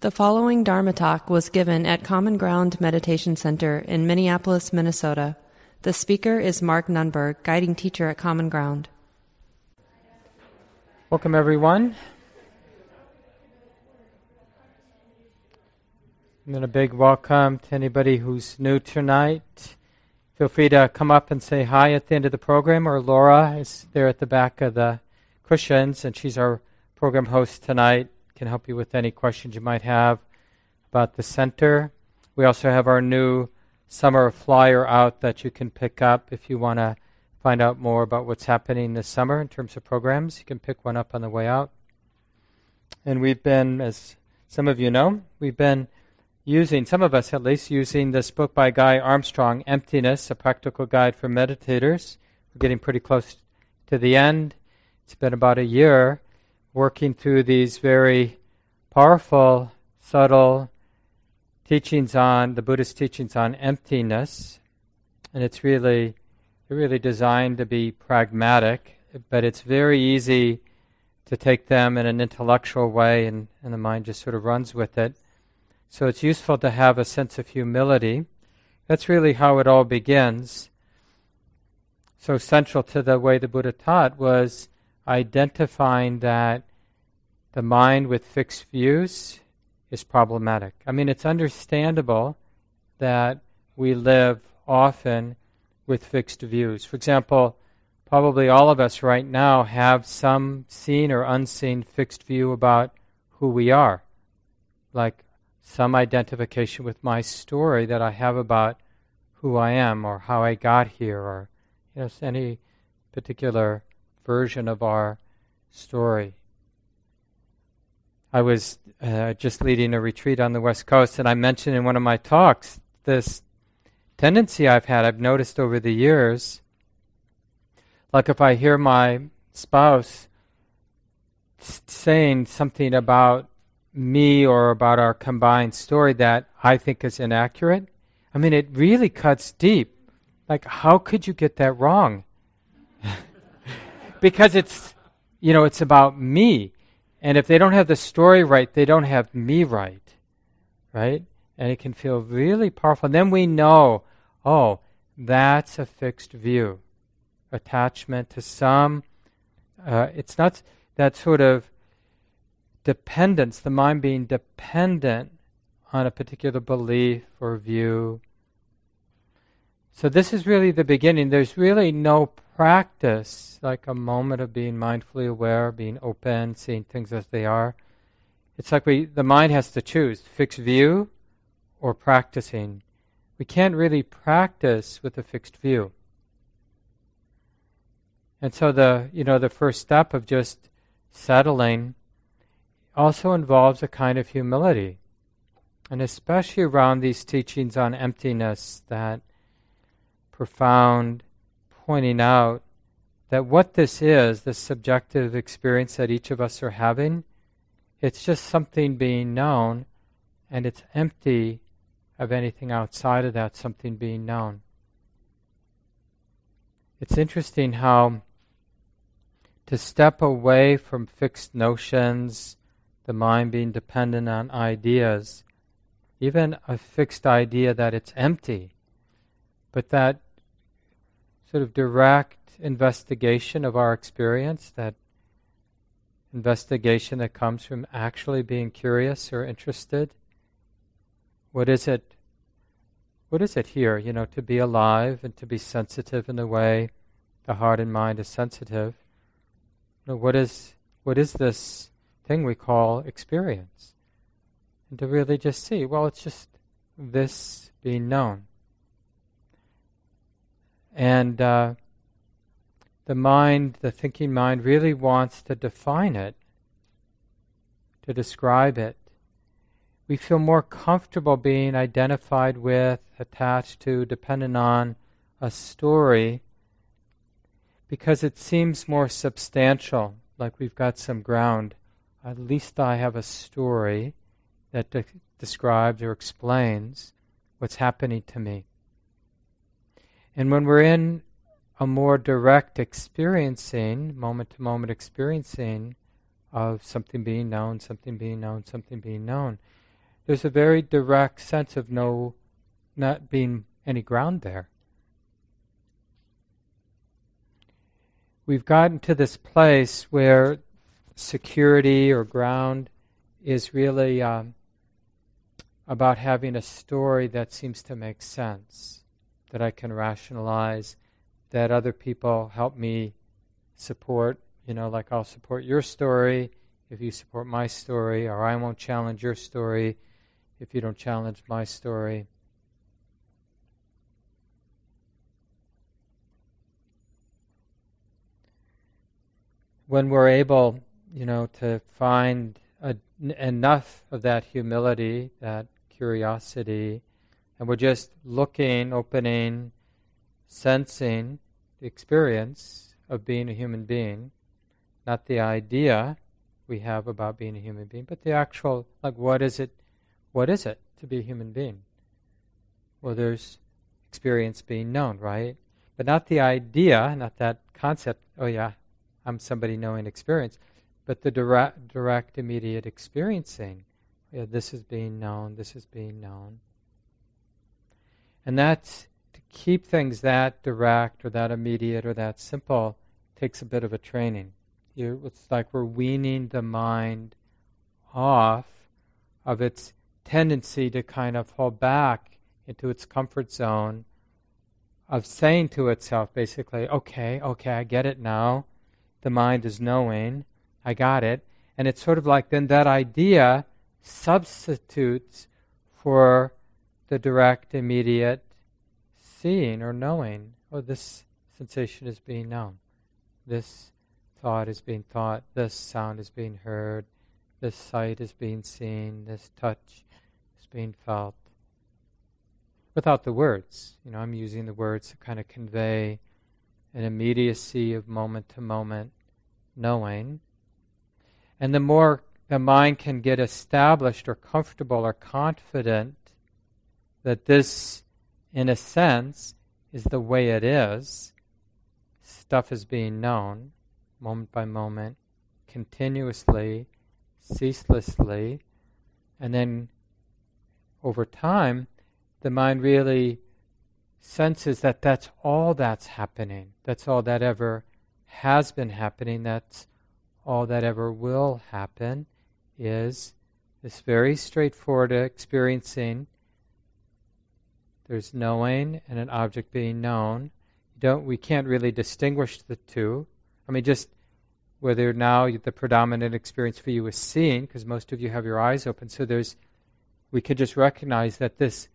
The following Dharma talk was given at Common Ground Meditation Center in Minneapolis, Minnesota. The speaker is Mark Nunberg, guiding teacher at Common Ground. Welcome, everyone. And then a big welcome to anybody who's new tonight. Feel free to come up and say hi at the end of the program, or Laura is there at the back of the cushions, and she's our program host tonight can help you with any questions you might have about the center. We also have our new summer flyer out that you can pick up if you want to find out more about what's happening this summer in terms of programs. You can pick one up on the way out. And we've been, as some of you know, we've been using, some of us at least, using this book by Guy Armstrong, Emptiness, a Practical Guide for Meditators. We're getting pretty close to the end. It's been about a year working through these very powerful, subtle teachings on the Buddhist teachings on emptiness, and it's really really designed to be pragmatic, but it's very easy to take them in an intellectual way, and, and the mind just sort of runs with it. So it's useful to have a sense of humility. That's really how it all begins. So central to the way the Buddha taught was identifying that the mind with fixed views is problematic. I mean, it's understandable that we live often with fixed views. For example, probably all of us right now have some seen or unseen fixed view about who we are, like some identification with my story that I have about who I am or how I got here or you know, any particular version of our story. I was uh, just leading a retreat on the West Coast, and I mentioned in one of my talks this tendency I've had, I've noticed over the years. Like if I hear my spouse saying something about me or about our combined story that I think is inaccurate, I mean, it really cuts deep. Like, how could you get that wrong? because it's, you know, it's about me. And if they don't have the story right, they don't have me right. Right? And it can feel really powerful. And then we know, oh, that's a fixed view. Attachment to some. Uh, it's not that sort of dependence, the mind being dependent on a particular belief or view. So, this is really the beginning. There's really no practice, like a moment of being mindfully aware, being open, seeing things as they are. It's like we, the mind has to choose fixed view or practicing. We can't really practice with a fixed view. And so the, you know, the first step of just settling also involves a kind of humility. And especially around these teachings on emptiness, that profound pointing out that what this is, this subjective experience that each of us are having, it's just something being known, and it's empty of anything outside of that something being known. It's interesting how to step away from fixed notions, the mind being dependent on ideas, even a fixed idea that it's empty, but that sort of direct investigation of our experience, that investigation that comes from actually being curious or interested. What is it? What is it here? You know, to be alive and to be sensitive in the way the heart and mind is sensitive. You know, what is what is this thing we call experience? And to really just see, well, it's just this being known. And uh, the mind, the thinking mind, really wants to define it, to describe it. We feel more comfortable being identified with, attached to, dependent on a story because it seems more substantial, like we've got some ground. At least I have a story that de- describes or explains what's happening to me. And when we're in a more direct experiencing, moment to moment experiencing of something being known, something being known, something being known, there's a very direct sense of no, not being any ground there. We've gotten to this place where security or ground is really um, about having a story that seems to make sense, that I can rationalize, that other people help me support. You know, like I'll support your story if you support my story, or I won't challenge your story if you don't challenge my story. When we're able, you know, to find a, enough of that humility, that curiosity, and we're just looking, opening, sensing the experience of being a human being, not the idea we have about being a human being, but the actual, like, what is it? What is it to be a human being? Well, there's experience being known, right? But not the idea, not that concept, oh yeah, I'm somebody knowing experience, but the direct, direct immediate experiencing. Yeah, this is being known, this is being known. And that's to keep things that direct or that immediate or that simple takes a bit of a training. It's like we're weaning the mind off of its tendency to kind of fall back into its comfort zone of saying to itself basically, okay, okay, I get it now. The mind is knowing, I got it. And it's sort of like then that idea substitutes for the direct, immediate seeing or knowing. Oh, this sensation is being known. This thought is being thought. This sound is being heard. This sight is being seen. This touch is being felt. Without the words. You know, I'm using the words to kind of convey an immediacy of moment to moment knowing. And the more the mind can get established or comfortable or confident that this, in a sense, is the way it is, stuff is being known moment by moment, continuously, ceaselessly, and then over time, the mind really senses that that's all that's happening. That's all that ever has been happening. That's all that ever will happen is this very straightforward uh, experiencing. There's knowing and an object being known. don't, we can't really distinguish the two. I mean, just whether now the predominant experience for you is seeing, because most of you have your eyes open. So there's, we could just recognize that this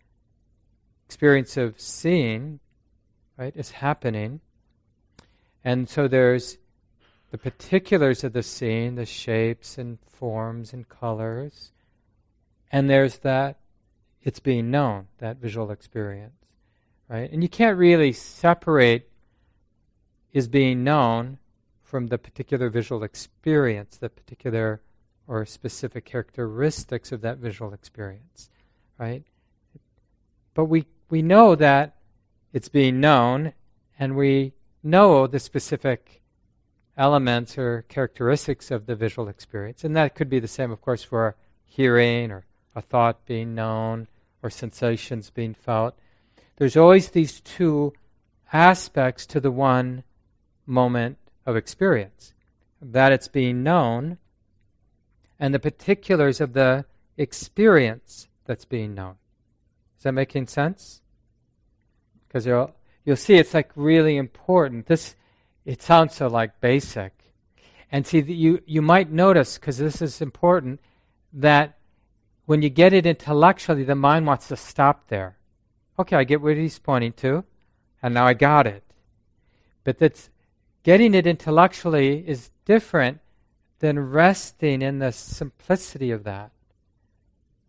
experience of seeing, right, is happening. And so there's the particulars of the scene, the shapes and forms and colors, and there's that it's being known, that visual experience, right? And you can't really separate is being known from the particular visual experience, the particular or specific characteristics of that visual experience, right? But we, we know that it's being known, and we know the specific elements or characteristics of the visual experience. And that could be the same, of course, for hearing or a thought being known or sensations being felt. There's always these two aspects to the one moment of experience that it's being known and the particulars of the experience that's being known. Is that making sense? Because you'll, you'll see it's like really important. This it sounds so like basic. And see, that you, you might notice, because this is important, that when you get it intellectually, the mind wants to stop there. Okay, I get what he's pointing to, and now I got it. But that's getting it intellectually is different than resting in the simplicity of that.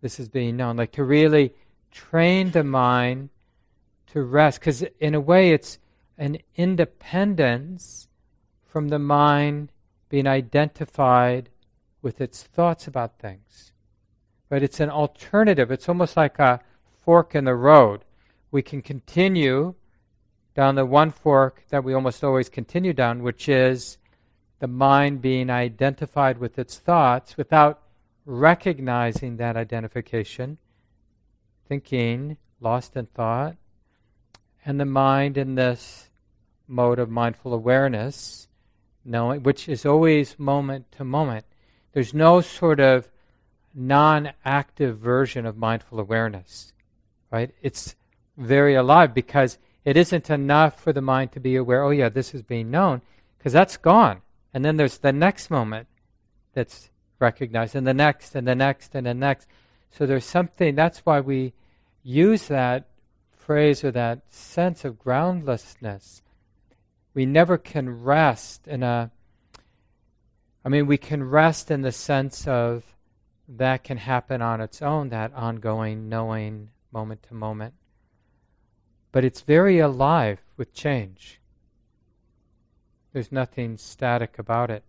This is being known, like to really train the mind to rest, because in a way it's an independence from the mind being identified with its thoughts about things. But it's an alternative. It's almost like a fork in the road. We can continue down the one fork that we almost always continue down, which is the mind being identified with its thoughts without recognizing that identification, thinking, lost in thought, and the mind in this mode of mindful awareness, knowing, which is always moment to moment. There's no sort of non active version of mindful awareness, right? It's very alive because it isn't enough for the mind to be aware, oh, yeah, this is being known, because that's gone. And then there's the next moment that's recognized, and the next, and the next, and the next. So there's something, that's why we use that phrase or that sense of groundlessness. We never can rest in a, I mean, we can rest in the sense of that can happen on its own, that ongoing knowing moment to moment. But it's very alive with change. There's nothing static about it.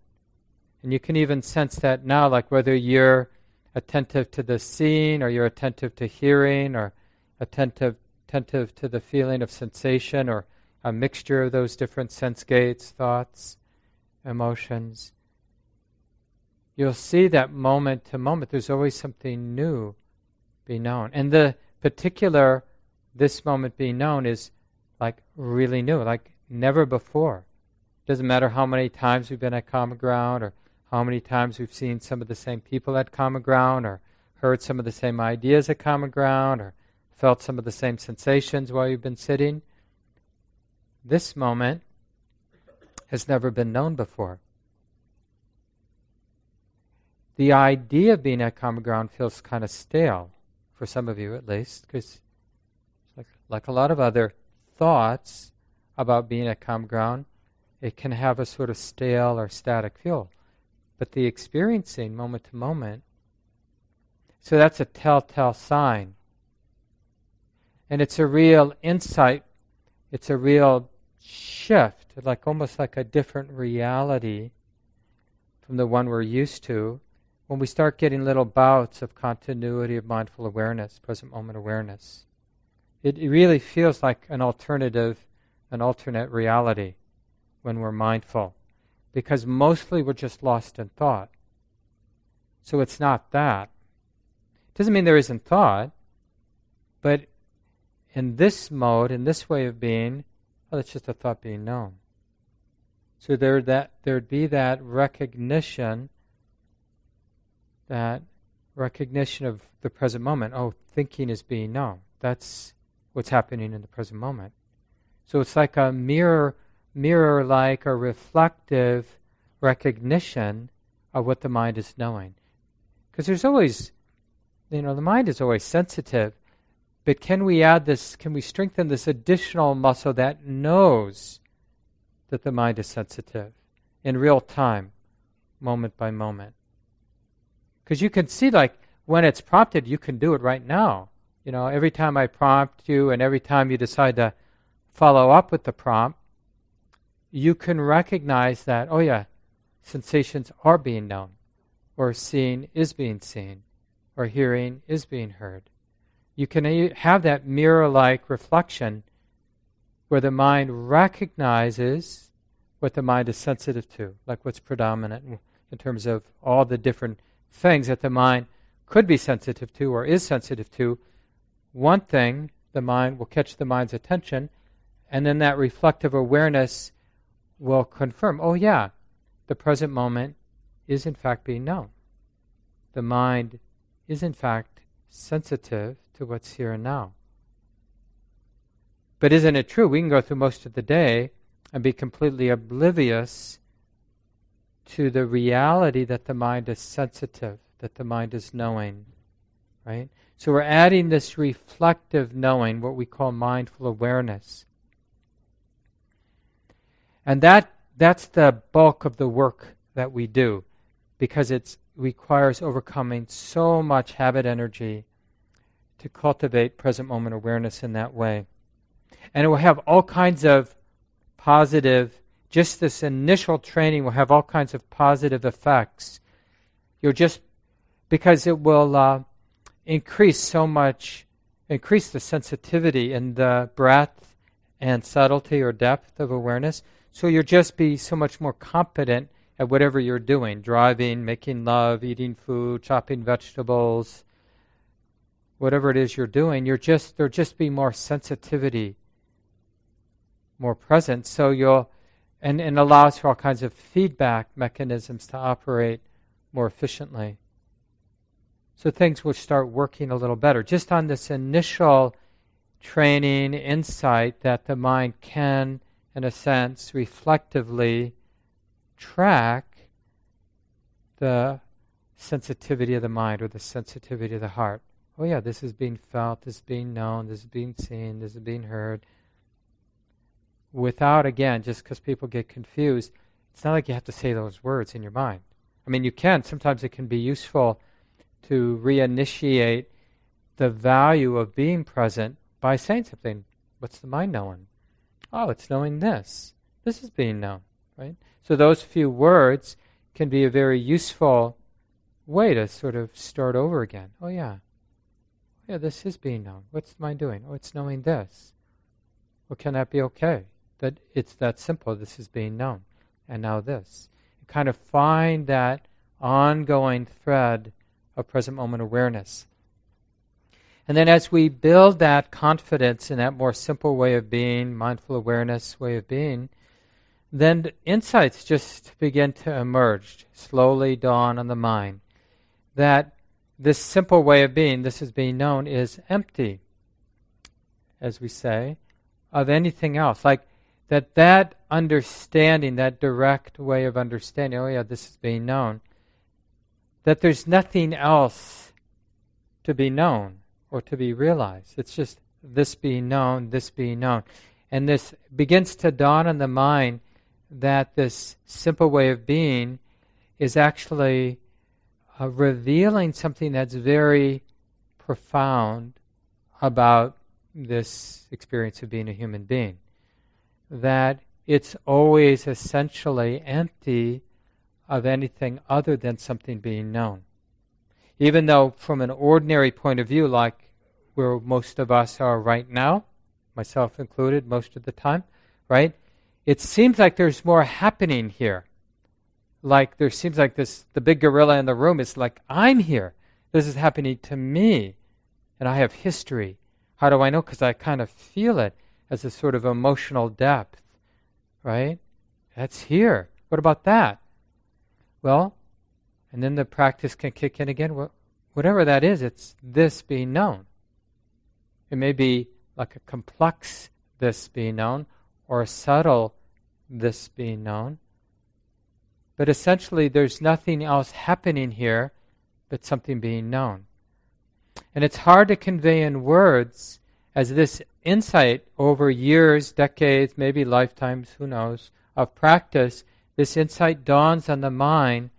And you can even sense that now, like whether you're attentive to the seeing, or you're attentive to hearing, or attentive, attentive to the feeling of sensation, or a mixture of those different sense gates, thoughts, emotions you'll see that moment to moment, there's always something new be known. And the particular, this moment being known is like really new, like never before. Doesn't matter how many times we've been at Common Ground or how many times we've seen some of the same people at Common Ground or heard some of the same ideas at Common Ground or felt some of the same sensations while you've been sitting. This moment has never been known before the idea of being at common ground feels kind of stale, for some of you at least, because like, like a lot of other thoughts about being at common ground, it can have a sort of stale or static feel. But the experiencing moment to moment, so that's a telltale sign. And it's a real insight, it's a real shift, like almost like a different reality from the one we're used to when we start getting little bouts of continuity of mindful awareness, present moment awareness, it, it really feels like an alternative, an alternate reality when we're mindful. Because mostly we're just lost in thought. So it's not that. It doesn't mean there isn't thought, but in this mode, in this way of being, well, it's just a thought being known. So there that there'd be that recognition that recognition of the present moment. Oh, thinking is being known. That's what's happening in the present moment. So it's like a mirror, mirror-like or reflective recognition of what the mind is knowing. Because there's always, you know, the mind is always sensitive. But can we add this? Can we strengthen this additional muscle that knows that the mind is sensitive in real time, moment by moment? Because you can see, like, when it's prompted, you can do it right now. You know, every time I prompt you and every time you decide to follow up with the prompt, you can recognize that, oh, yeah, sensations are being known, or seeing is being seen, or hearing is being heard. You can have that mirror like reflection where the mind recognizes what the mind is sensitive to, like what's predominant in terms of all the different things that the mind could be sensitive to or is sensitive to, one thing, the mind will catch the mind's attention, and then that reflective awareness will confirm oh, yeah, the present moment is in fact being known. The mind is in fact sensitive to what's here and now. But isn't it true? We can go through most of the day and be completely oblivious to the reality that the mind is sensitive, that the mind is knowing, right? So we're adding this reflective knowing, what we call mindful awareness. And that that's the bulk of the work that we do because it requires overcoming so much habit energy to cultivate present moment awareness in that way. And it will have all kinds of positive just this initial training will have all kinds of positive effects. You'll just, because it will uh, increase so much, increase the sensitivity and the breadth and subtlety or depth of awareness. So you'll just be so much more competent at whatever you're doing driving, making love, eating food, chopping vegetables, whatever it is you're doing, you're just there'll just be more sensitivity, more present. So you'll and, and allows for all kinds of feedback mechanisms to operate more efficiently. So things will start working a little better. Just on this initial training, insight that the mind can, in a sense, reflectively track the sensitivity of the mind or the sensitivity of the heart. Oh, yeah, this is being felt, this is being known, this is being seen, this is being heard. Without, again, just because people get confused, it's not like you have to say those words in your mind. I mean, you can. Sometimes it can be useful to reinitiate the value of being present by saying something. What's the mind knowing? Oh, it's knowing this. This is being known, right? So those few words can be a very useful way to sort of start over again. Oh, yeah. Oh, yeah, this is being known. What's the mind doing? Oh, it's knowing this. Well, can that be okay? That it's that simple. This is being known. And now this. You kind of find that ongoing thread of present moment awareness. And then as we build that confidence in that more simple way of being, mindful awareness way of being, then insights just begin to emerge, slowly dawn on the mind. That this simple way of being, this is being known, is empty, as we say, of anything else. Like that that understanding, that direct way of understanding, oh yeah, this is being known, that there's nothing else to be known or to be realized. It's just this being known, this being known. And this begins to dawn on the mind that this simple way of being is actually uh, revealing something that's very profound about this experience of being a human being. That it's always essentially empty of anything other than something being known. Even though, from an ordinary point of view, like where most of us are right now, myself included, most of the time, right? It seems like there's more happening here like there seems like this the big gorilla in the room is like i'm here this is happening to me and i have history how do i know because i kind of feel it as a sort of emotional depth right? That's here. What about that? Well and then the practice can kick in again. Well, whatever that is it's this being known. It may be like a complex this being known or a subtle this being known. But essentially, there's nothing else happening here but something being known. And it's hard to convey in words as this insight over years, decades, maybe lifetimes, who knows, of practice, this insight dawns on the mind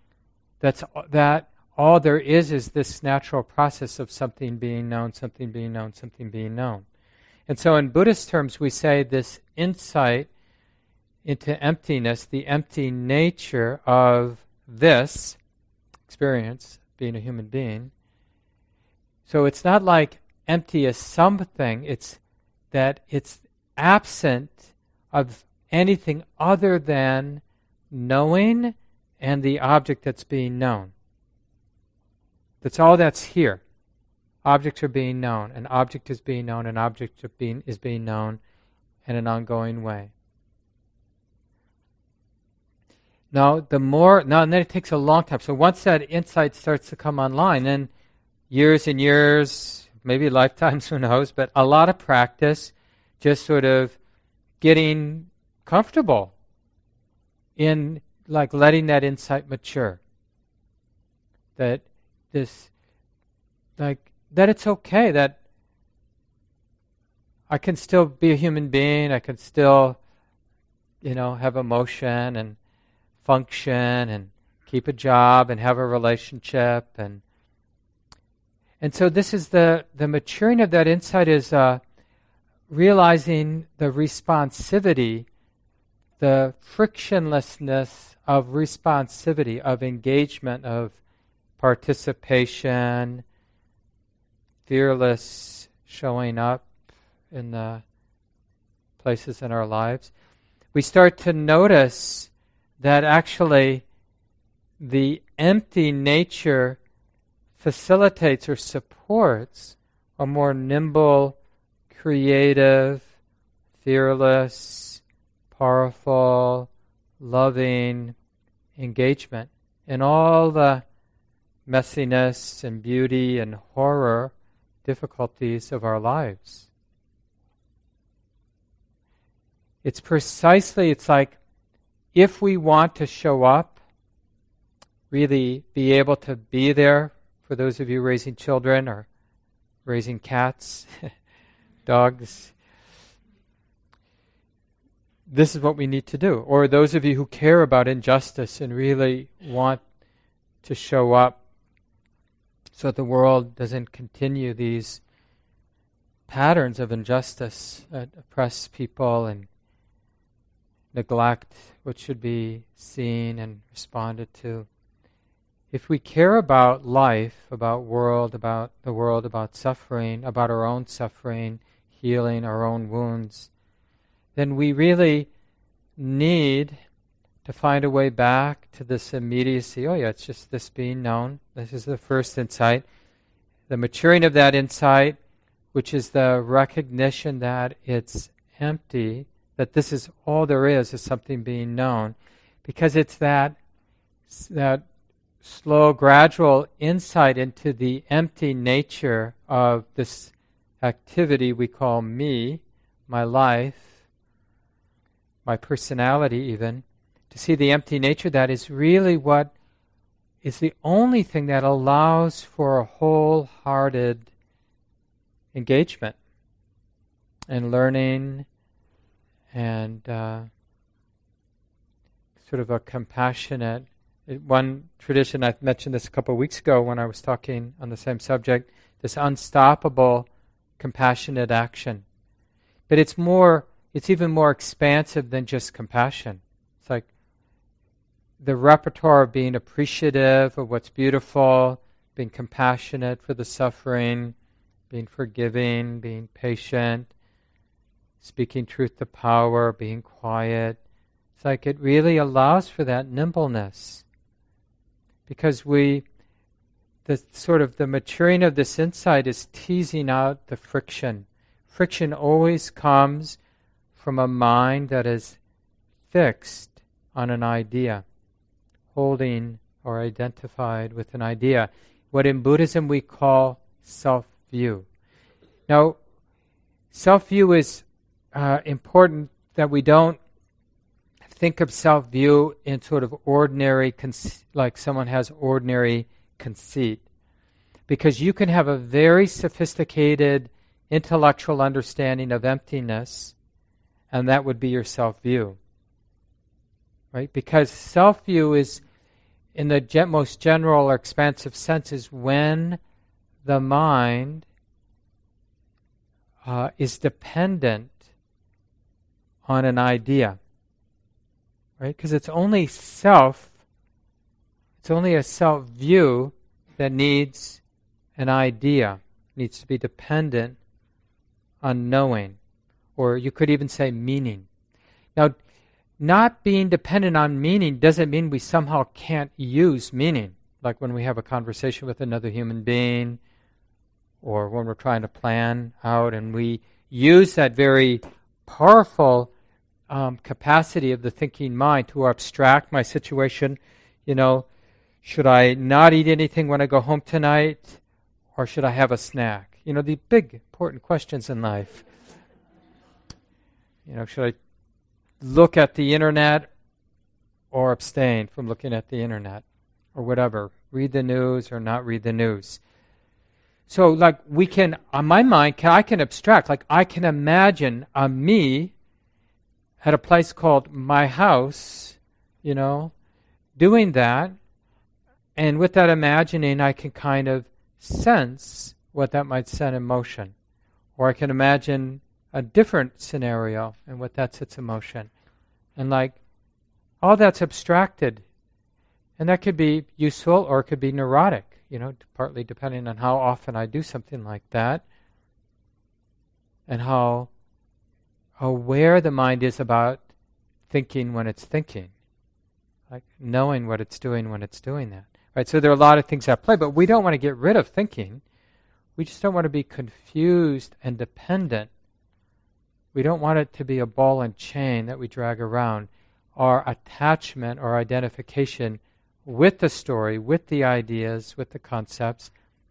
that's, that all there is is this natural process of something being known, something being known, something being known. And so, in Buddhist terms, we say this insight into emptiness, the empty nature of this experience, being a human being. So it's not like empty as something, it's that it's absent of anything other than knowing and the object that's being known. That's all that's here. Objects are being known. An object is being known. An object being, is being known in an ongoing way. Now, the more, now, and then it takes a long time. So once that insight starts to come online, then years and years, maybe lifetimes, who knows, but a lot of practice, just sort of getting comfortable in like letting that insight mature. That this, like, that it's okay, that I can still be a human being, I can still, you know, have emotion and function and keep a job and have a relationship and and so this is the the maturing of that insight is uh, realizing the responsivity, the frictionlessness of responsivity, of engagement, of participation, fearless showing up in the places in our lives. We start to notice that actually the empty nature facilitates or supports a more nimble, creative, fearless, powerful, loving engagement in all the messiness and beauty and horror difficulties of our lives. It's precisely, it's like if we want to show up, really be able to be there for those of you raising children or raising cats, dogs. This is what we need to do. Or those of you who care about injustice and really want to show up so that the world doesn't continue these patterns of injustice that oppress people and neglect what should be seen and responded to. If we care about life, about world, about the world, about suffering, about our own suffering, healing our own wounds, then we really need to find a way back to this immediacy. Oh, yeah, it's just this being known. This is the first insight. The maturing of that insight, which is the recognition that it's empty, that this is all there is, is something being known. Because it's that, that slow, gradual insight into the empty nature of this activity we call me, my life, my personality, even, to see the empty nature that is really what is the only thing that allows for a wholehearted engagement and learning and uh, sort of a compassionate one tradition, I mentioned this a couple of weeks ago when I was talking on the same subject, this unstoppable, compassionate action. But it's more, it's even more expansive than just compassion. It's like the repertoire of being appreciative of what's beautiful, being compassionate for the suffering, being forgiving, being patient, speaking truth to power, being quiet. It's like it really allows for that nimbleness because we the sort of the maturing of this insight is teasing out the friction. Friction always comes from a mind that is fixed on an idea, holding or identified with an idea. What in Buddhism we call self view. Now, self view is uh, important that we don't think of self view in sort of ordinary, like someone has ordinary conceit. Because you can have a very sophisticated intellectual understanding of emptiness, and that would be your self view. Right? Because self view is, in the ge- most general or expansive sense, is when the mind uh, is dependent on an idea right? Because it's only self, it's only a self view that needs an idea, needs to be dependent on knowing, or you could even say meaning. Now, not being dependent on meaning doesn't mean we somehow can't use meaning, like when we have a conversation with another human being, or when we're trying to plan out and we use that very powerful um, capacity of the thinking mind to abstract my situation. You know, should I not eat anything when I go home tonight, or should I have a snack? You know, the big important questions in life. You know, should I look at the internet or abstain from looking at the internet or whatever? Read the news or not read the news. So, like, we can, on my mind, can, I can abstract. Like, I can imagine a me at a place called My House, you know, doing that. And with that imagining, I can kind of sense what that might set in motion. Or I can imagine a different scenario and what that sets in motion. And like, all that's abstracted. And that could be useful or it could be neurotic, you know, partly depending on how often I do something like that and how aware the mind is about thinking when it's thinking. like knowing what it's doing when it's doing that. Right? So there are a lot of things at play, but we don't want to get rid of thinking. We just don't want to be confused and dependent. We don't want it to be a ball and chain that we drag around. Our attachment or identification with the story, with the ideas, with the concepts,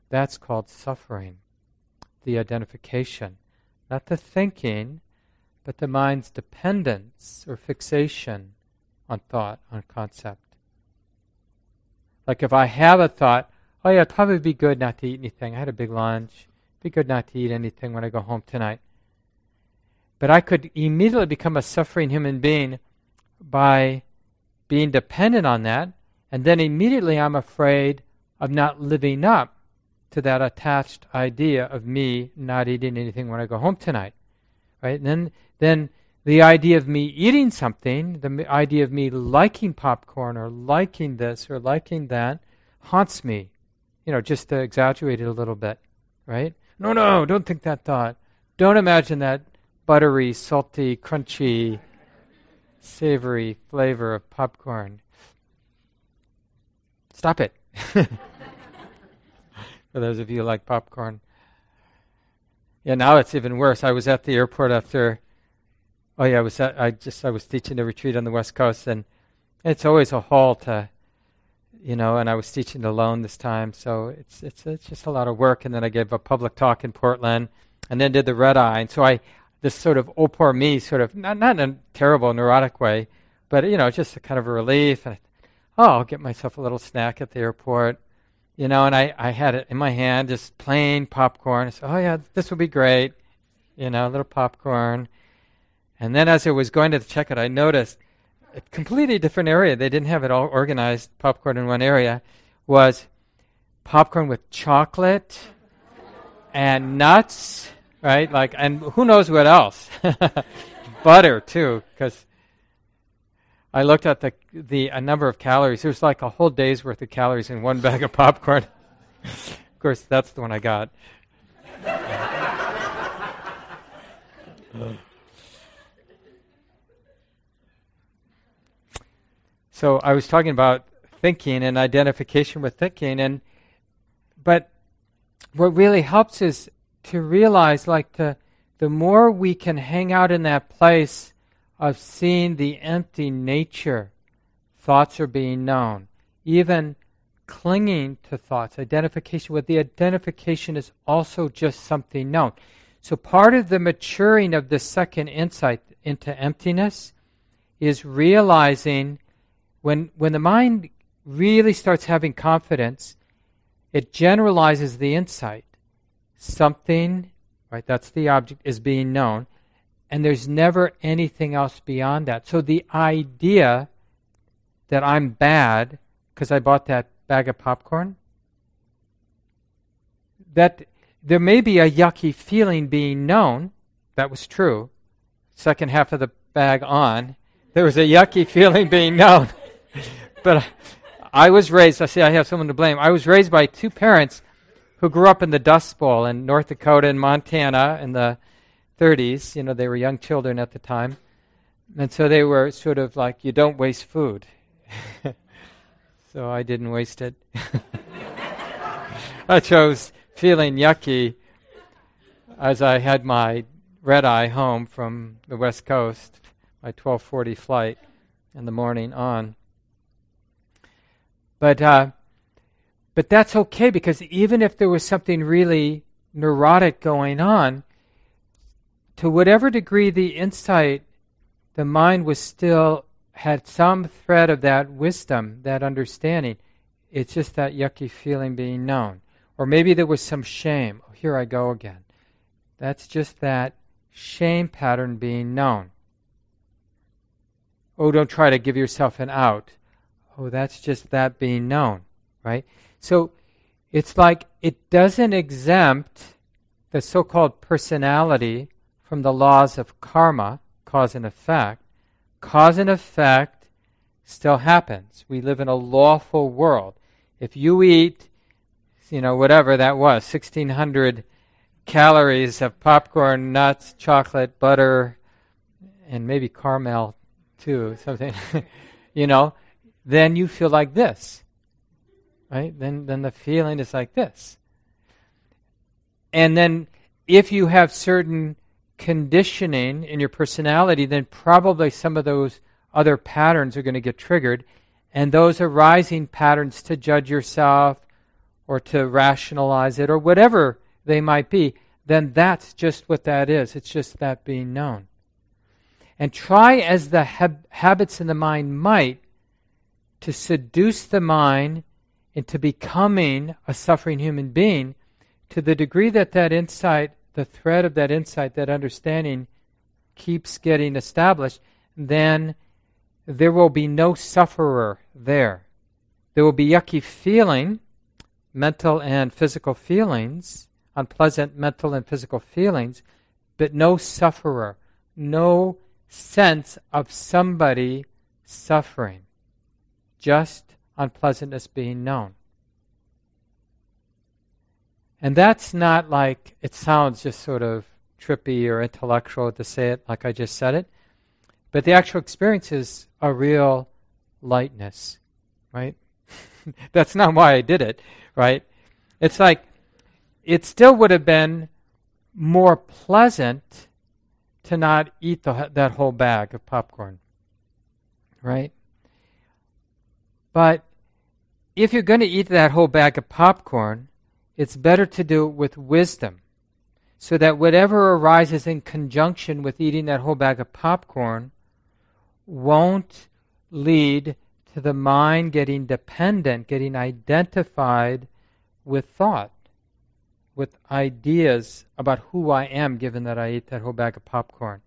that's called suffering. The identification. Not the thinking, but the mind's dependence or fixation on thought, on concept. Like if I have a thought, oh yeah, it'd probably be good not to eat anything. I had a big lunch. It'd be good not to eat anything when I go home tonight. But I could immediately become a suffering human being by being dependent on that, and then immediately I'm afraid of not living up to that attached idea of me not eating anything when I go home tonight. Right? And then then the idea of me eating something, the idea of me liking popcorn or liking this or liking that, haunts me. You know, just to exaggerate it a little bit, right? No, no, don't think that thought. Don't imagine that buttery, salty, crunchy, savory flavor of popcorn. Stop it. For those of you who like popcorn. Yeah, now it's even worse. I was at the airport after Oh yeah, I was at, I just I was teaching a retreat on the West Coast, and it's always a haul to, you know. And I was teaching alone this time, so it's it's it's just a lot of work. And then I gave a public talk in Portland, and then did the red eye. And so I this sort of oh poor me, sort of not not in a terrible neurotic way, but you know just a kind of a relief. And I, oh, I'll get myself a little snack at the airport, you know. And I I had it in my hand, just plain popcorn. I said, oh yeah, this will be great, you know, a little popcorn and then as I was going to check it, I noticed a completely different area. They didn't have it all organized, popcorn in one area, was popcorn with chocolate and nuts, right? Like, and who knows what else? Butter, too, because I looked at the, the a number of calories. There's like a whole day's worth of calories in one bag of popcorn. of course, that's the one I got. So I was talking about thinking and identification with thinking, and but what really helps is to realize, like the the more we can hang out in that place of seeing the empty nature, thoughts are being known. Even clinging to thoughts, identification with the identification is also just something known. So part of the maturing of the second insight into emptiness is realizing when, when the mind really starts having confidence, it generalizes the insight. Something, right, that's the object, is being known, and there's never anything else beyond that. So the idea that I'm bad because I bought that bag of popcorn, that there may be a yucky feeling being known, that was true. Second half of the bag on, there was a yucky feeling being known. but I was raised, I say I have someone to blame. I was raised by two parents who grew up in the Dust Bowl in North Dakota and Montana and the 30s. You know, they were young children at the time. And so they were sort of like, you don't waste food. so I didn't waste it. I chose feeling yucky as I had my red eye home from the West Coast, my 1240 flight in the morning on. But uh, but that's okay because even if there was something really neurotic going on, to whatever degree the insight, the mind was still had some thread of that wisdom, that understanding. It's just that yucky feeling being known. Or maybe there was some shame. Oh, here I go again. That's just that shame pattern being known. Oh, don't try to give yourself an out. Oh, that's just that being known, right? So it's like it doesn't exempt the so called personality from the laws of karma, cause and effect. Cause and effect still happens. We live in a lawful world. If you eat, you know, whatever that was, 1600 calories of popcorn, nuts, chocolate, butter, and maybe caramel too, something, you know, then you feel like this. Right? Then then the feeling is like this. And then if you have certain conditioning in your personality, then probably some of those other patterns are going to get triggered. And those arising patterns to judge yourself or to rationalize it or whatever they might be, then that's just what that is. It's just that being known. And try as the hab- habits in the mind might to seduce the mind into becoming a suffering human being to the degree that that insight, the thread of that insight, that understanding keeps getting established, then there will be no sufferer there. There will be yucky feeling, mental and physical feelings, unpleasant mental and physical feelings, but no sufferer, no sense of somebody suffering, just unpleasantness being known. And that's not like it sounds just sort of trippy or intellectual to say it like I just said it, but the actual experience is a real lightness, right? that's not why I did it, right? It's like it still would have been more pleasant to not eat the, that whole bag of popcorn, right? But if you're going to eat that whole bag of popcorn, it's better to do it with wisdom so that whatever arises in conjunction with eating that whole bag of popcorn won't lead to the mind getting dependent, getting identified with thought, with ideas about who I am given that I ate that whole bag of popcorn,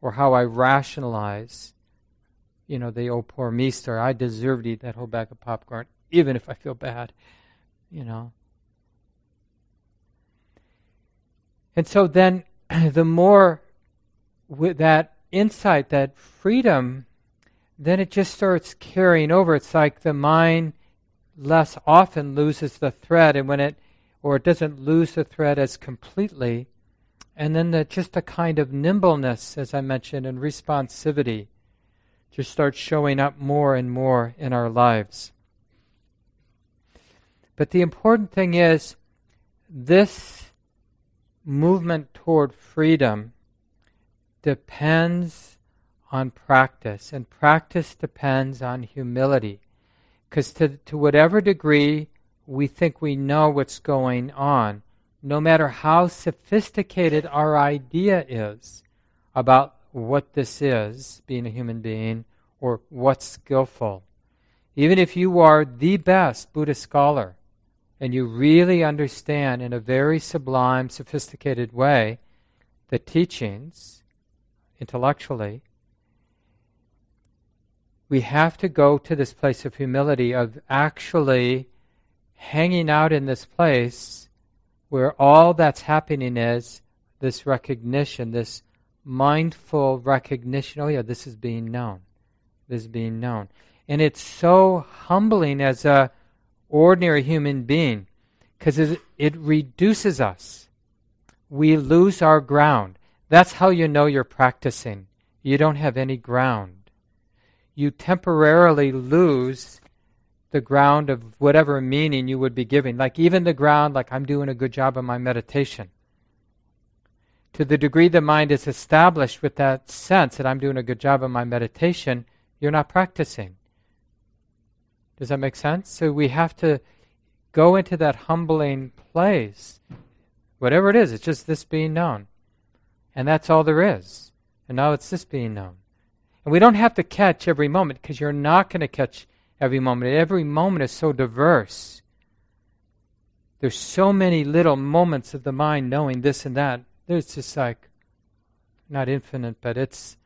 or how I rationalize, you know, the oh poor me story. I deserve to eat that whole bag of popcorn, even if I feel bad, you know. And so then the more with that insight, that freedom, then it just starts carrying over. It's like the mind less often loses the thread, and when it, or it doesn't lose the thread as completely, and then the, just a kind of nimbleness, as I mentioned, and responsivity just starts showing up more and more in our lives. But the important thing is this movement toward freedom depends on practice, and practice depends on humility. Because to, to whatever degree we think we know what's going on, no matter how sophisticated our idea is about what this is, being a human being, or what's skillful, even if you are the best Buddhist scholar, and you really understand in a very sublime, sophisticated way the teachings intellectually, we have to go to this place of humility, of actually hanging out in this place where all that's happening is this recognition, this mindful recognition oh, yeah, this is being known. This is being known. And it's so humbling as a ordinary human being because it, it reduces us. We lose our ground. That's how you know you're practicing. You don't have any ground. You temporarily lose the ground of whatever meaning you would be giving. Like even the ground, like I'm doing a good job of my meditation. To the degree the mind is established with that sense that I'm doing a good job of my meditation, you're not practicing. Does that make sense? So we have to go into that humbling place. Whatever it is, it's just this being known. And that's all there is. And now it's this being known. And we don't have to catch every moment because you're not going to catch every moment. Every moment is so diverse. There's so many little moments of the mind knowing this and that. There's just like, not infinite, but it's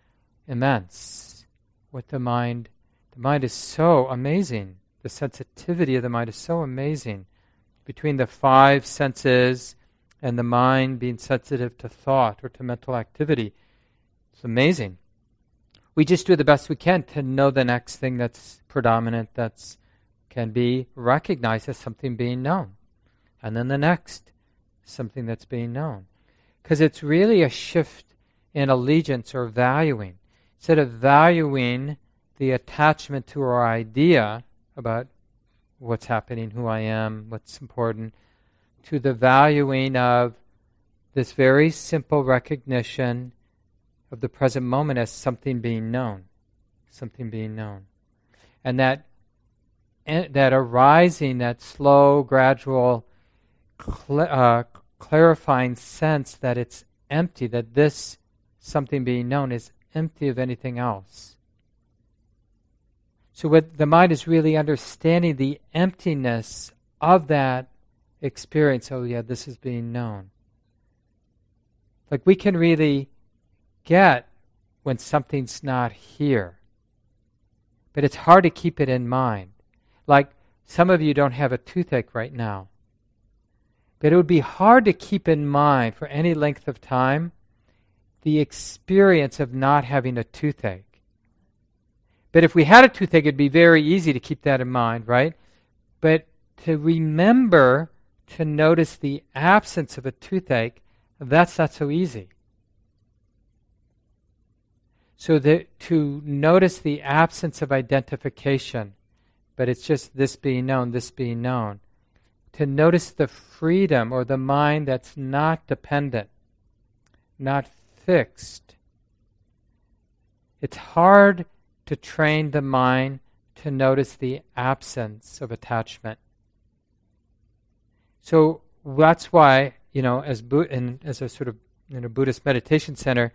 immense what the mind, the mind is so amazing the sensitivity of the mind is so amazing. Between the five senses and the mind being sensitive to thought or to mental activity, it's amazing. We just do the best we can to know the next thing that's predominant, that's can be recognized as something being known, and then the next something that's being known, because it's really a shift in allegiance or valuing. Instead of valuing the attachment to our idea about what's happening, who I am, what's important, to the valuing of this very simple recognition of the present moment as something being known, something being known. And that, that arising, that slow, gradual, cl- uh, clarifying sense that it's empty, that this something being known is empty of anything else. So, what the mind is really understanding the emptiness of that experience. Oh, yeah, this is being known. Like we can really get when something's not here. But it's hard to keep it in mind. Like some of you don't have a toothache right now. But it would be hard to keep in mind for any length of time the experience of not having a toothache. But if we had a toothache, it'd be very easy to keep that in mind, right? But to remember to notice the absence of a toothache, that's not so easy. So that to notice the absence of identification, but it's just this being known, this being known. To notice the freedom or the mind that's not dependent, not fixed. It's hard to train the mind to notice the absence of attachment. So that's why, you know, as, Bu- as a sort of you know, Buddhist meditation center,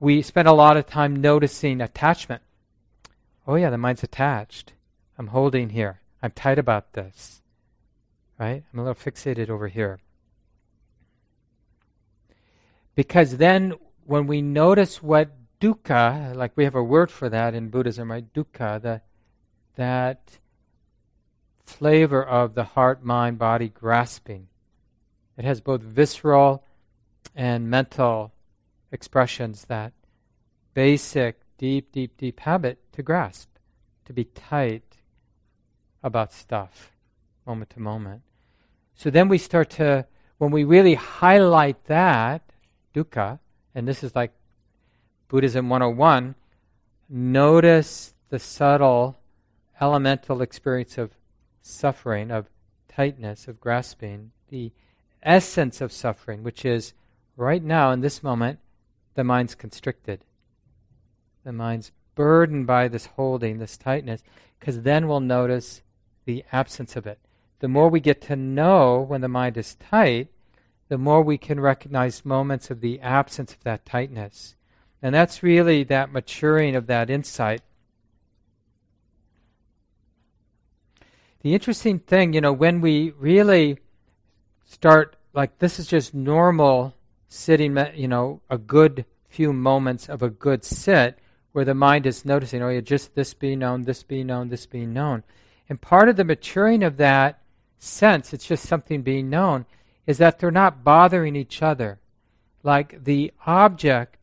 we spend a lot of time noticing attachment. Oh, yeah, the mind's attached. I'm holding here. I'm tight about this. Right? I'm a little fixated over here. Because then when we notice what dukkha, like we have a word for that in Buddhism, right? Dukkha, the, that flavor of the heart, mind, body grasping. It has both visceral and mental expressions that basic, deep, deep, deep habit to grasp, to be tight about stuff, moment to moment. So then we start to, when we really highlight that, dukkha, and this is like Buddhism 101, notice the subtle elemental experience of suffering, of tightness, of grasping, the essence of suffering, which is right now in this moment, the mind's constricted. The mind's burdened by this holding, this tightness, because then we'll notice the absence of it. The more we get to know when the mind is tight, the more we can recognize moments of the absence of that tightness. And that's really that maturing of that insight. The interesting thing, you know, when we really start, like, this is just normal sitting, you know, a good few moments of a good sit where the mind is noticing, oh, yeah, just this being known, this being known, this being known. And part of the maturing of that sense, it's just something being known, is that they're not bothering each other. Like the object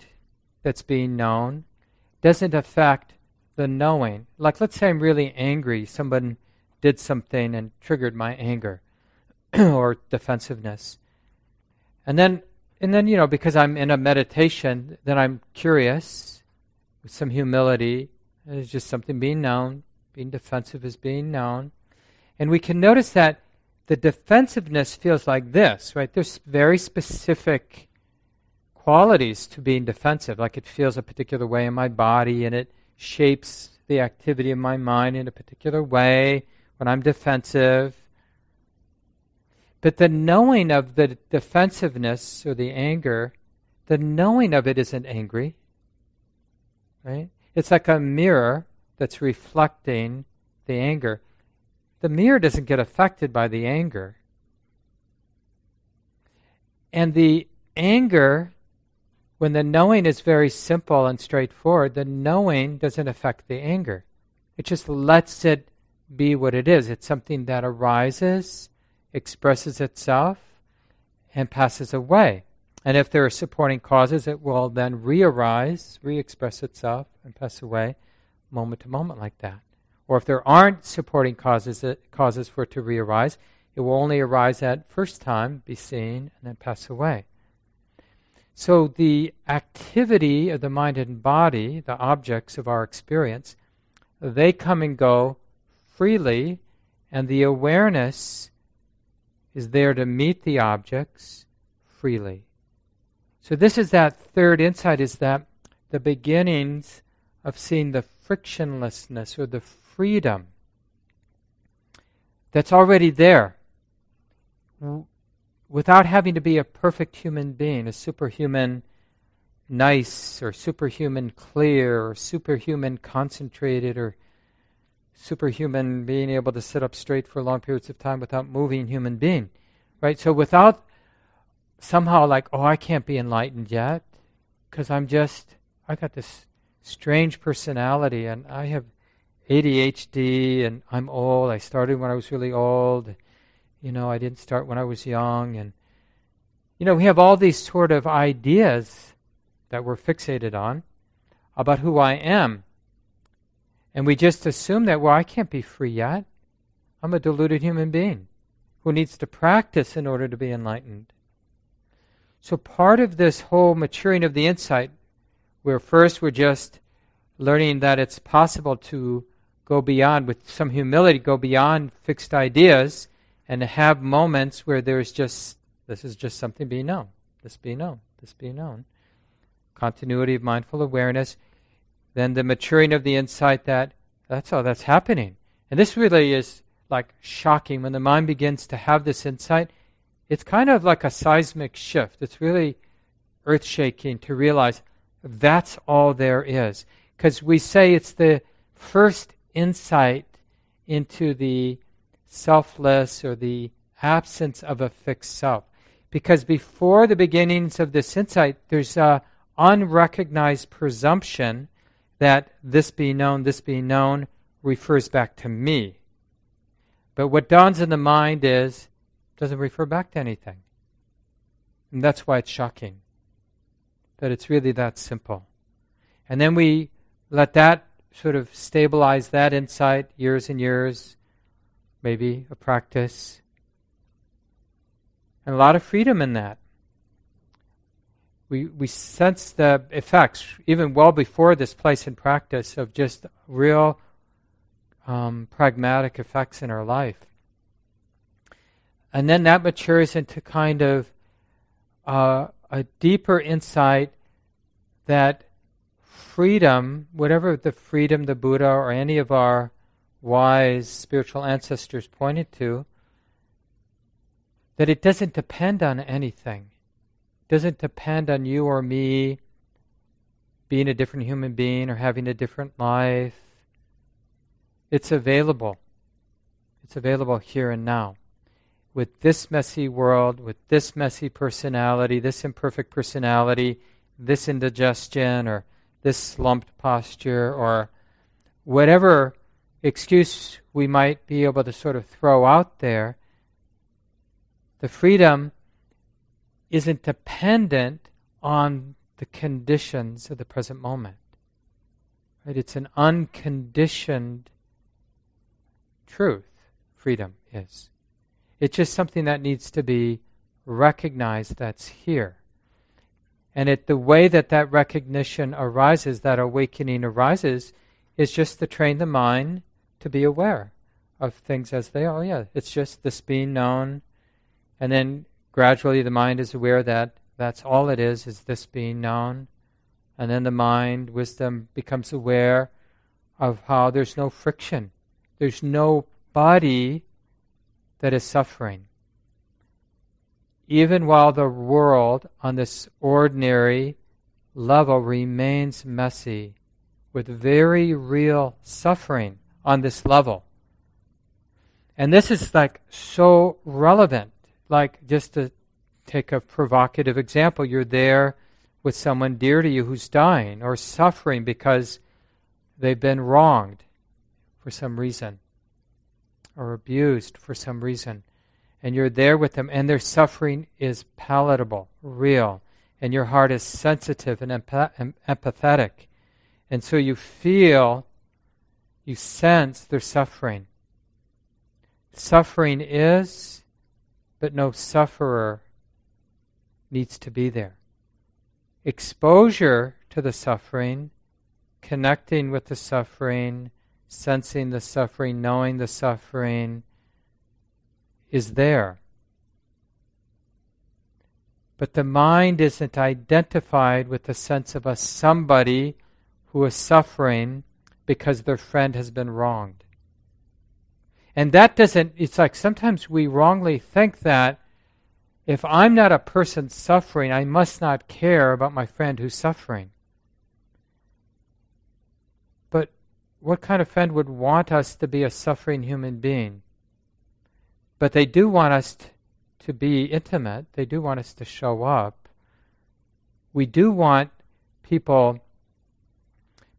that's being known doesn't affect the knowing. Like, let's say I'm really angry, someone did something and triggered my anger or defensiveness. And then and then, you know, because I'm in a meditation, then I'm curious with some humility. It's just something being known. Being defensive is being known. And we can notice that the defensiveness feels like this, right? There's very specific qualities to being defensive. Like it feels a particular way in my body and it shapes the activity of my mind in a particular way when I'm defensive. But the knowing of the defensiveness or the anger, the knowing of it isn't angry. Right? It's like a mirror that's reflecting the anger. The mirror doesn't get affected by the anger. And the anger, when the knowing is very simple and straightforward, the knowing doesn't affect the anger. It just lets it be what it is. It's something that arises expresses itself and passes away. And if there are supporting causes, it will then re arise, re express itself, and pass away moment to moment like that. Or if there aren't supporting causes, uh, causes for it to re arise, it will only arise at first time, be seen, and then pass away. So the activity of the mind and body, the objects of our experience, they come and go freely, and the awareness is there to meet the objects freely. So this is that third insight is that the beginnings of seeing the frictionlessness or the freedom that's already there without having to be a perfect human being, a superhuman nice or superhuman clear or superhuman concentrated or superhuman being able to sit up straight for long periods of time without moving human being. Right? So without somehow like, oh, I can't be enlightened yet because I'm just, I got this strange personality and I have ADHD and I'm old. I started when I was really old. You know, I didn't start when I was young. And, you know, we have all these sort of ideas that we're fixated on about who I am. And we just assume that, well, I can't be free yet. I'm a deluded human being who needs to practice in order to be enlightened. So, part of this whole maturing of the insight, where first we're just learning that it's possible to go beyond, with some humility, go beyond fixed ideas and have moments where there's just, this is just something being known, this being known, this being known. Continuity of mindful awareness. Then the maturing of the insight that that's all that's happening. And this really is like shocking when the mind begins to have this insight. It's kind of like a seismic shift. It's really earth shaking to realize that's all there is. Because we say it's the first insight into the selfless or the absence of a fixed self. Because before the beginnings of this insight, there's a unrecognized presumption that this being known, this being known refers back to me. But what dawns in the mind is doesn't refer back to anything. And that's why it's shocking. That it's really that simple. And then we let that sort of stabilize that insight years and years, maybe a practice. And a lot of freedom in that. We, we sense the effects, even well before this place in practice, of just real um, pragmatic effects in our life. And then that matures into kind of uh, a deeper insight that freedom, whatever the freedom the Buddha or any of our wise spiritual ancestors pointed to, that it doesn't depend on anything. It doesn't depend on you or me being a different human being or having a different life. It's available. It's available here and now. With this messy world, with this messy personality, this imperfect personality, this indigestion, or this slumped posture or whatever excuse we might be able to sort of throw out there, the freedom isn't dependent on the conditions of the present moment. Right? It's an unconditioned truth, freedom is. It's just something that needs to be recognized that's here. And it, the way that that recognition arises, that awakening arises, is just to train the mind to be aware of things as they are. Yeah, it's just this being known. And then gradually the mind is aware that that's all it is, is this being known. And then the mind, wisdom, becomes aware of how there's no friction. There's no body that is suffering even while the world on this ordinary level remains messy with very real suffering on this level. And this is like so relevant. Like, just to take a provocative example, you're there with someone dear to you who's dying or suffering because they've been wronged for some reason or abused for some reason and you're there with them, and their suffering is palatable, real, and your heart is sensitive and empathetic. And so you feel, you sense their suffering. Suffering is, but no sufferer needs to be there. Exposure to the suffering, connecting with the suffering, sensing the suffering, knowing the suffering is there. But the mind isn't identified with the sense of a somebody who is suffering because their friend has been wronged. And that doesn't, it's like sometimes we wrongly think that if I'm not a person suffering, I must not care about my friend who's suffering. But what kind of friend would want us to be a suffering human being? But they do want us t- to be intimate, they do want us to show up. We do want people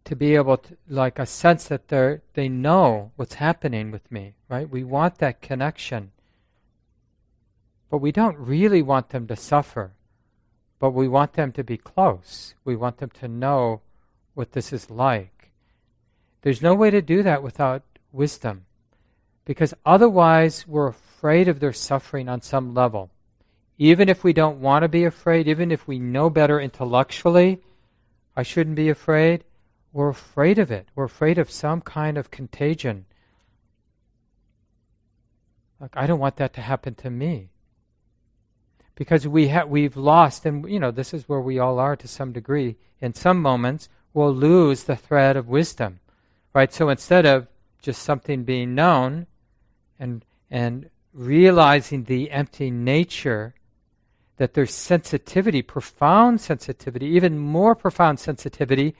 to be able to, like a sense that they they know what's happening with me, right? We want that connection. But we don't really want them to suffer. But we want them to be close. We want them to know what this is like. There's no way to do that without wisdom. Because otherwise, we're afraid of their suffering on some level. Even if we don't want to be afraid, even if we know better intellectually, I shouldn't be afraid, we're afraid of it. We're afraid of some kind of contagion. Like, I don't want that to happen to me because we ha- we've lost, and you know this is where we all are to some degree. In some moments, we'll lose the thread of wisdom, right? So instead of just something being known, and and realizing the empty nature, that there's sensitivity, profound sensitivity, even more profound sensitivity,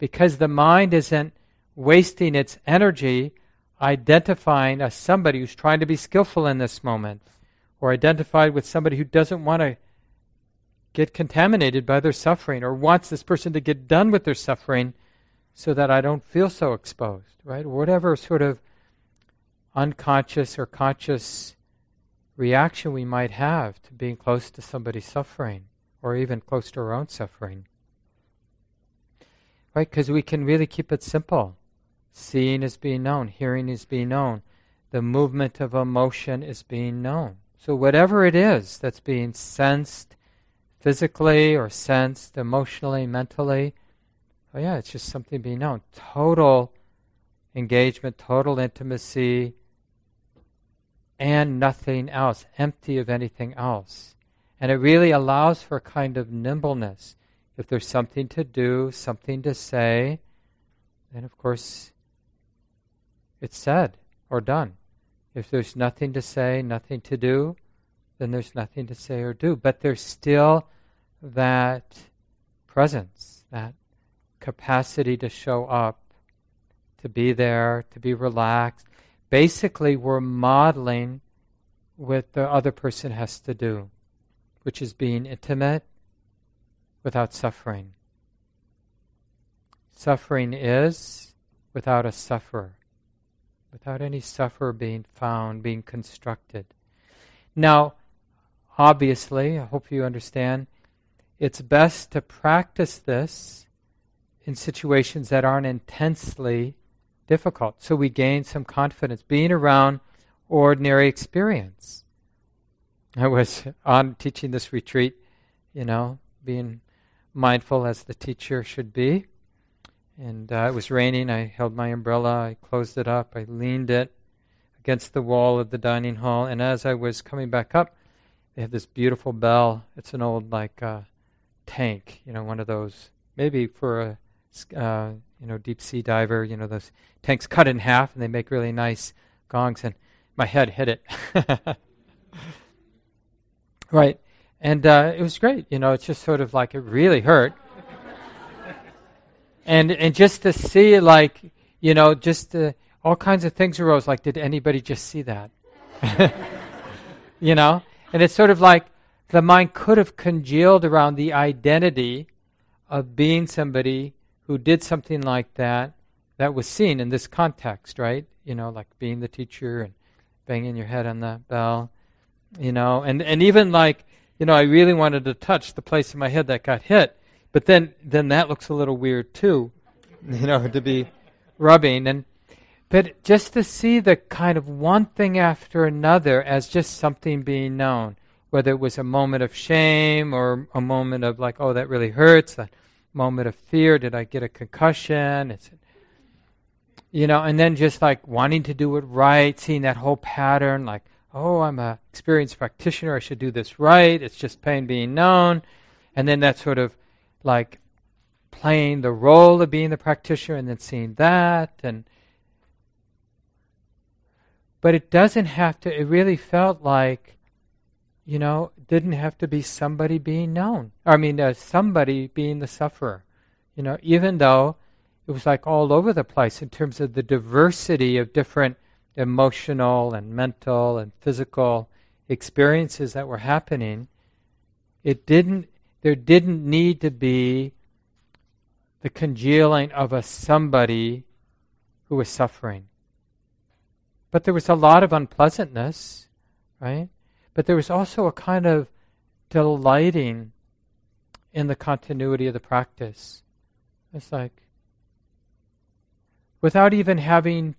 because the mind isn't wasting its energy identifying as somebody who's trying to be skillful in this moment or identified with somebody who doesn't want to get contaminated by their suffering or wants this person to get done with their suffering so that I don't feel so exposed, right? Whatever sort of unconscious or conscious reaction we might have to being close to somebody's suffering or even close to our own suffering. Right? Because we can really keep it simple. Seeing is being known, hearing is being known, the movement of emotion is being known. So, whatever it is that's being sensed physically or sensed emotionally, mentally, oh, yeah, it's just something being known. Total engagement, total intimacy, and nothing else, empty of anything else. And it really allows for a kind of nimbleness. If there's something to do, something to say, then of course it's said or done. If there's nothing to say, nothing to do, then there's nothing to say or do. But there's still that presence, that capacity to show up, to be there, to be relaxed. Basically, we're modeling what the other person has to do, which is being intimate without suffering. Suffering is without a sufferer without any sufferer being found, being constructed. Now, obviously, I hope you understand, it's best to practice this in situations that aren't intensely difficult. So we gain some confidence being around ordinary experience. I was on teaching this retreat, you know, being mindful as the teacher should be. And uh, it was raining. I held my umbrella. I closed it up. I leaned it against the wall of the dining hall. And as I was coming back up, they had this beautiful bell. It's an old like uh, tank, you know, one of those maybe for a uh, you know deep sea diver. You know those tanks cut in half and they make really nice gongs. And my head hit it. right, and uh, it was great. You know, it's just sort of like it really hurt. And and just to see like you know just uh, all kinds of things arose like did anybody just see that? You know? And it's sort of like the mind could have congealed around the identity of being somebody who did something like that that was seen in this context right? You know like being the teacher and banging your head on the bell you know? And and even like you know i really wanted to touch the place in my head that got hit but then, then that looks a little weird too, you know, to be rubbing. And but just to see the kind of one thing after another as just something being known, whether it was a moment of shame or a moment of like, oh, that really hurts, a moment of fear, did I get a concussion? It's you know, and then just like wanting to do it right, seeing that whole pattern, like, oh, I'm a experienced practitioner, I should do this right. It's just pain being known, and then that sort of like playing the role of being the practitioner, and then seeing that, and but it doesn't have to. It really felt like, you know, didn't have to be somebody being known. I mean, uh, somebody being the sufferer. You know, even though it was like all over the place in terms of the diversity of different emotional and mental and physical experiences that were happening, it didn't there didn't need to be the congealing of a somebody who was suffering. But there was a lot of unpleasantness, right? But there was also a kind of delighting in the continuity of the practice. It's like, without even having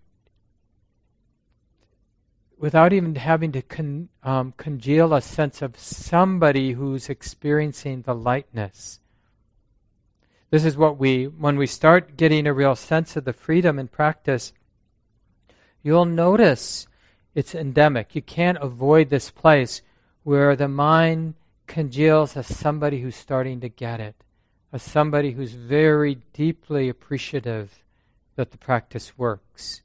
without even having to con, um, congeal a sense of somebody who's experiencing the lightness. This is what we, when we start getting a real sense of the freedom in practice, you'll notice it's endemic. You can't avoid this place where the mind congeals as somebody who's starting to get it, as somebody who's very deeply appreciative that the practice works.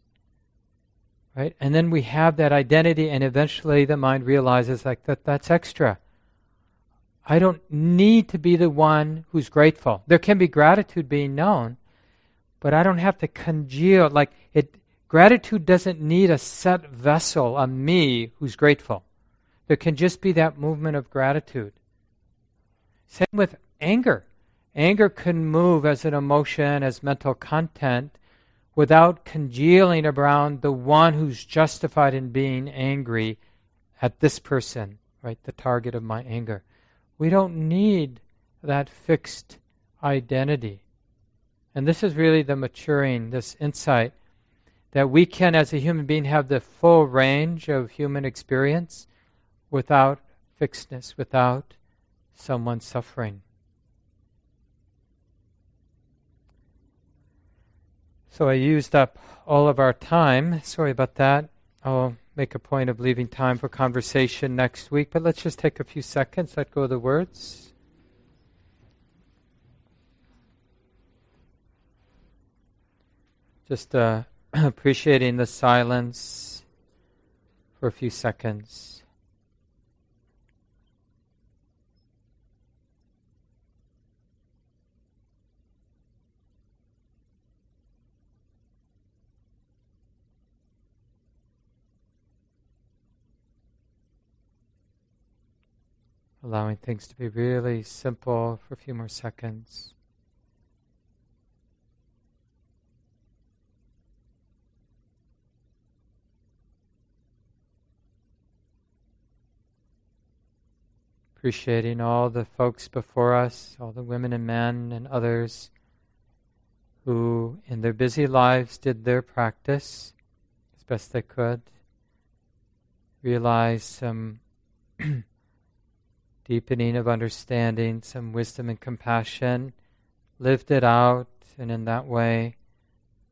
Right? And then we have that identity, and eventually the mind realizes like that that's extra. I don't need to be the one who's grateful. There can be gratitude being known, but I don't have to congeal. Like it, gratitude doesn't need a set vessel, a me who's grateful. There can just be that movement of gratitude. Same with anger. Anger can move as an emotion, as mental content, without congealing around the one who's justified in being angry at this person, right? The target of my anger. We don't need that fixed identity. And this is really the maturing, this insight that we can, as a human being, have the full range of human experience without fixedness, without someone suffering. So I used up all of our time. Sorry about that. I'll make a point of leaving time for conversation next week, but let's just take a few seconds, let go of the words. Just uh, appreciating the silence for a few seconds. Allowing things to be really simple for a few more seconds. Appreciating all the folks before us, all the women and men and others who, in their busy lives, did their practice as best they could. Realize some deepening of understanding, some wisdom and compassion, lived it out, and in that way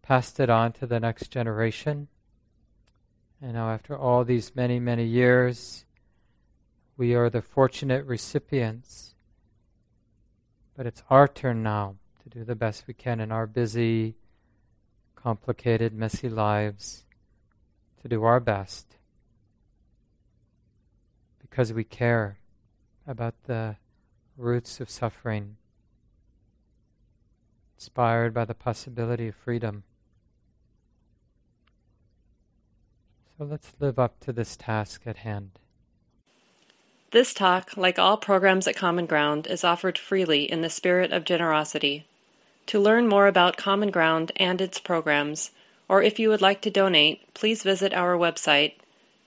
passed it on to the next generation. And now, after all these many, many years, we are the fortunate recipients. But it's our turn now to do the best we can in our busy, complicated, messy lives, to do our best because we care about the roots of suffering, inspired by the possibility of freedom. So let's live up to this task at hand. This talk, like all programs at Common Ground, is offered freely in the spirit of generosity. To learn more about Common Ground and its programs, or if you would like to donate, please visit our website